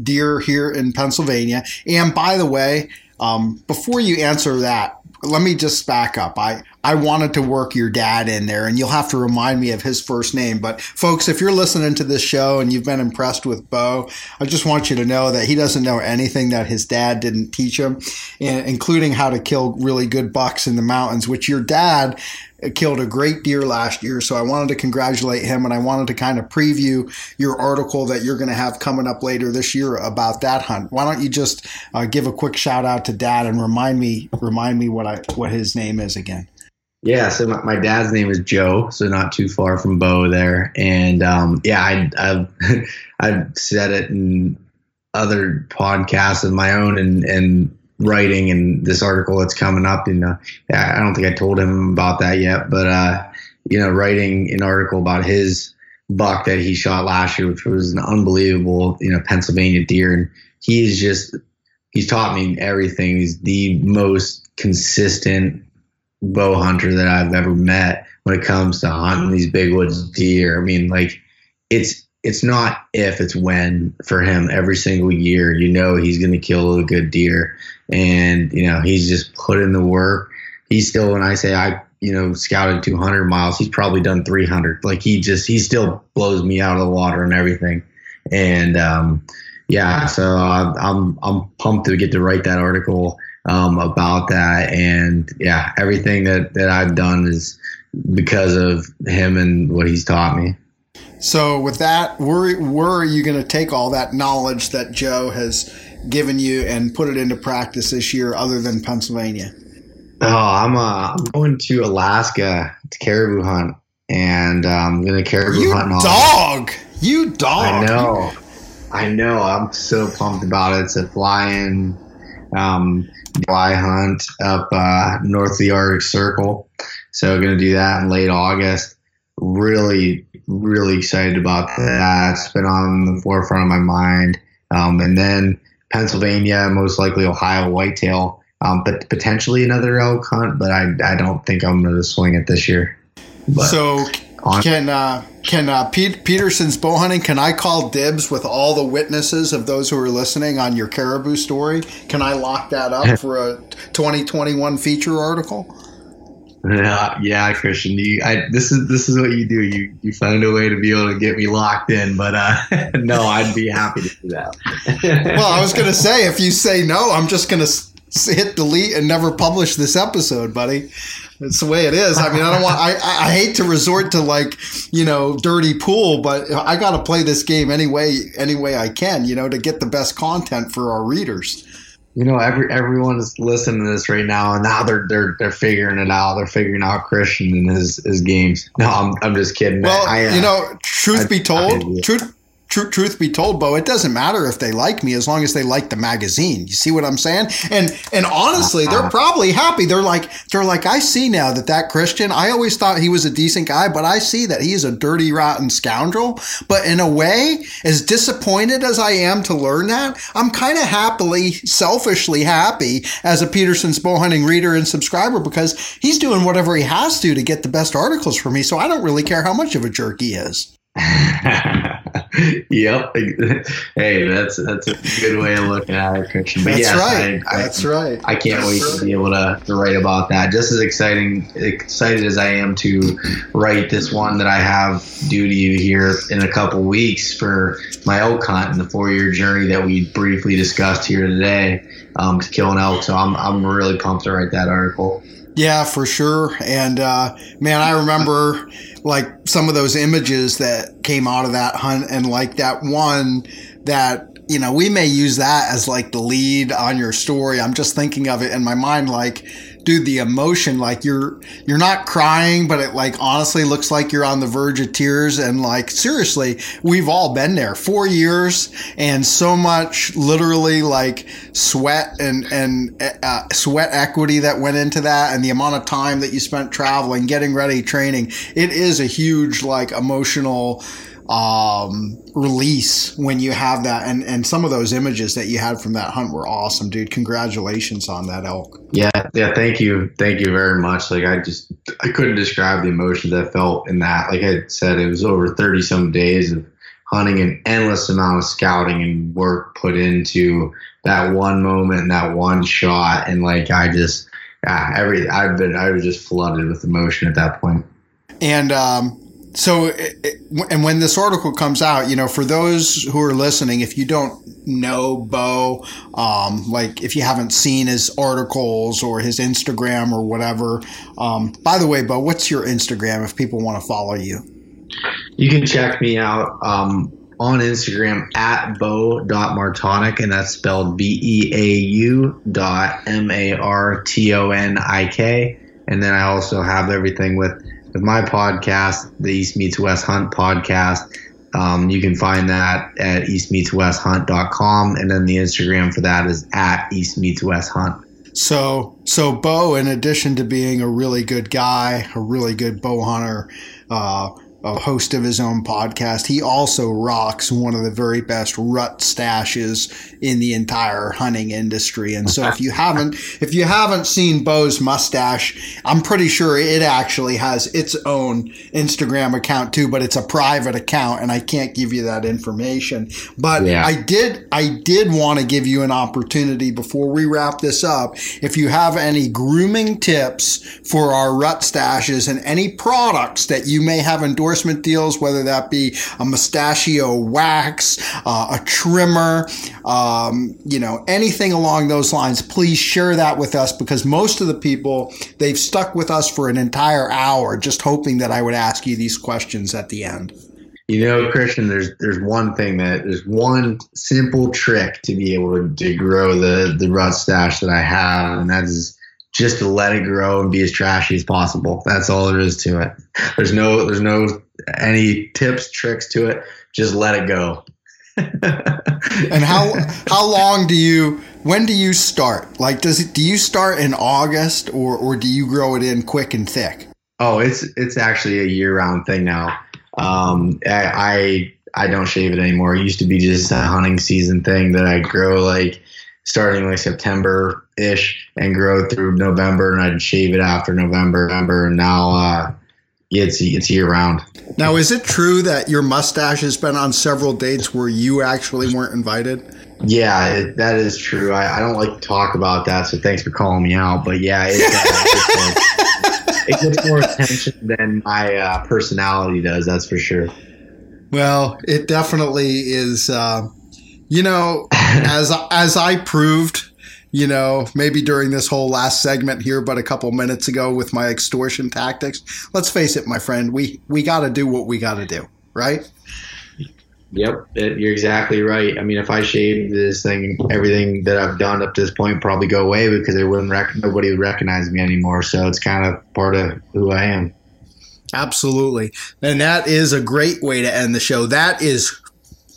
deer here in Pennsylvania. And by the way, um, before you answer that, let me just back up. I, I wanted to work your dad in there, and you'll have to remind me of his first name. But folks, if you're listening to this show and you've been impressed with Beau, I just want you to know that he doesn't know anything that his dad didn't teach him, including how to kill really good bucks in the mountains, which your dad killed a great deer last year. So I wanted to congratulate him and I wanted to kind of preview your article that you're going to have coming up later this year about that hunt. Why don't you just uh, give a quick shout out to dad and remind me remind me what I what his name is again. Yeah, so my, my dad's name is Joe, so not too far from Beau there. And um, yeah, I, I've I've said it in other podcasts of my own and and writing and this article that's coming up. You know, I don't think I told him about that yet, but uh, you know, writing an article about his buck that he shot last year, which was an unbelievable, you know, Pennsylvania deer, and he's just he's taught me everything. He's the most consistent bow hunter that I've ever met when it comes to hunting these big woods deer. I mean, like it's it's not if it's when for him every single year you know he's going to kill a good deer and you know he's just put in the work. He's still when I say I you know scouted 200 miles, he's probably done 300. Like he just he still blows me out of the water and everything. And um, yeah, so I'm I'm pumped to get to write that article um, about that. And yeah, everything that that I've done is because of him and what he's taught me. So with that, where where are you going to take all that knowledge that Joe has given you and put it into practice this year, other than Pennsylvania? Oh, I'm uh, I'm going to Alaska to caribou hunt, and uh, I'm going to caribou you hunt. You dog, you dog. I know, I know. I'm so pumped about it. It's a fly-in um, fly hunt up uh, north of the Arctic Circle. So going to do that in late August. Really, really excited about that. It's been on the forefront of my mind. Um, and then Pennsylvania, most likely Ohio whitetail, um, but potentially another elk hunt. But I, I don't think I'm going to swing it this year. But so on- can uh, can uh, Pete Petersen's bow hunting? Can I call dibs with all the witnesses of those who are listening on your caribou story? Can I lock that up for a 2021 feature article? Yeah, yeah, Christian. You, I, this is this is what you do. You you find a way to be able to get me locked in. But uh, no, I'd be happy to do that. well, I was gonna say if you say no, I'm just gonna hit delete and never publish this episode, buddy. It's the way it is. I mean, I don't want. I I hate to resort to like you know dirty pool, but I got to play this game anyway any way I can. You know, to get the best content for our readers you know, every everyone is listening to this right now, and now they're they're they're figuring it out. They're figuring out Christian and his his games. No, I'm I'm just kidding. Well, I, uh, you know, truth I, be told, truth Tr- truth be told, Beau, it doesn't matter if they like me as long as they like the magazine. You see what I'm saying? And and honestly, they're uh-huh. probably happy. They're like they're like I see now that that Christian. I always thought he was a decent guy, but I see that he is a dirty, rotten scoundrel. But in a way, as disappointed as I am to learn that, I'm kind of happily, selfishly happy as a Petersen's bow hunting reader and subscriber because he's doing whatever he has to to get the best articles for me. So I don't really care how much of a jerk he is. yep. Hey, that's that's a good way of looking at it, Christian. But that's yes, right. I, I, that's right. I can't that's wait right. to be able to, to write about that. Just as exciting excited as I am to write this one that I have due to you here in a couple weeks for my elk hunt and the four year journey that we briefly discussed here today um, to kill an elk. So I'm I'm really pumped to write that article. Yeah, for sure. And uh, man, I remember like some of those images that came out of that hunt and like that one that you know we may use that as like the lead on your story i'm just thinking of it in my mind like dude, the emotion, like you're you're not crying, but it like honestly looks like you're on the verge of tears. And like seriously, we've all been there. Four years and so much, literally like sweat and and uh, sweat equity that went into that, and the amount of time that you spent traveling, getting ready, training. It is a huge like emotional um, release when you have that. And, and some of those images that you had from that hunt were awesome, dude. Congratulations on that elk. Yeah. Yeah. Thank you. Thank you very much. Like I just, I couldn't describe the emotions I felt in that. Like I said, it was over 30 some days of hunting an endless amount of scouting and work put into that one moment and that one shot. And like, I just, yeah, every, I've been, I was just flooded with emotion at that point. And, um, so it, and when this article comes out you know for those who are listening if you don't know beau um, like if you haven't seen his articles or his instagram or whatever um, by the way beau what's your instagram if people want to follow you? You can check me out um, on instagram at beau.martonik and that's spelled b-e-a-u dot m-a-r-t-o-n-i-k and then i also have everything with with my podcast, the East Meets West Hunt podcast. Um, you can find that at eastmeetswesthunt.com. And then the Instagram for that is at East Meets West Hunt. So, so Beau, in addition to being a really good guy, a really good bow hunter, uh, a host of his own podcast. He also rocks one of the very best rut stashes in the entire hunting industry. And so if you haven't if you haven't seen Beau's mustache, I'm pretty sure it actually has its own Instagram account too, but it's a private account and I can't give you that information. But yeah. I did I did want to give you an opportunity before we wrap this up. If you have any grooming tips for our rut stashes and any products that you may have endorsed endorsement deals, whether that be a mustachio wax, uh, a trimmer, um, you know, anything along those lines, please share that with us because most of the people, they've stuck with us for an entire hour just hoping that I would ask you these questions at the end. You know, Christian, there's there's one thing that there's one simple trick to be able to, grow the the rut stash that I have, and that is just to let it grow and be as trashy as possible. That's all there is to it. There's no there's no any tips, tricks to it. Just let it go. and how how long do you when do you start? Like does it do you start in August or or do you grow it in quick and thick? Oh, it's it's actually a year round thing now. Um, I, I I don't shave it anymore. It used to be just a hunting season thing that I grow like starting like September ish and grow through November, and I'd shave it after November, November, and now uh, it's it's year round. Now, is it true that your mustache has been on several dates where you actually weren't invited? Yeah, it, that is true. I, I, don't like to talk about that, so thanks for calling me out. But yeah, it, uh, it, gets, more, attention than my uh, personality does. That's for sure. Well, it definitely is. Uh, you know, as as I proved, you know, maybe during this whole last segment here, but a couple minutes ago with my extortion tactics. Let's face it, my friend, we we got to do what we got to do, right? Yep, it, you're exactly right. I mean, if I shaved this thing, everything that I've done up to this point probably go away because it wouldn't rec- nobody would recognize me anymore. So it's kind of part of who I am. Absolutely, and that is a great way to end the show. That is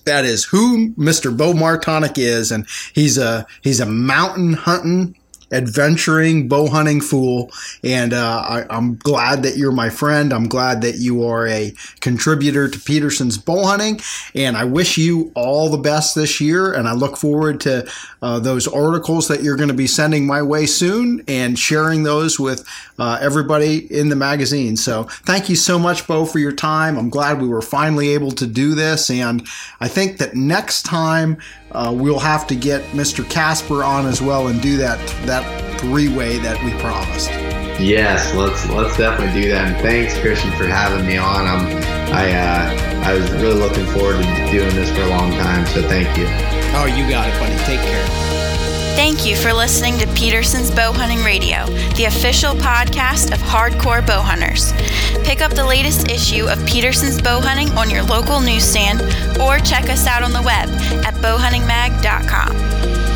that is who Mr. Beau Martonik is, and he's a he's a mountain hunting adventuring bow hunting fool. And uh, I, am glad that you're my friend. I'm glad that you are a contributor to Petersen's bow hunting. And I wish you all the best this year. And I look forward to uh, those articles that you're going to be sending my way soon and sharing those with uh, everybody in the magazine. So thank you so much, Beau, for your time. I'm glad we were finally able to do this. And I think that next time, uh, we'll have to get Mr. Casper on as well and do that that three way that we promised. Yes, let's let's definitely do that. And thanks, Christian, for having me on. I'm I uh, I was really looking forward to doing this for a long time. So thank you. Oh, you got it, buddy. Take care. Thank you for listening to Petersen's Bow Hunting Radio, the official podcast of hardcore bow hunters. Pick up the latest issue of Petersen's Bow Hunting on your local newsstand or check us out on the web at bowhuntingmag.com.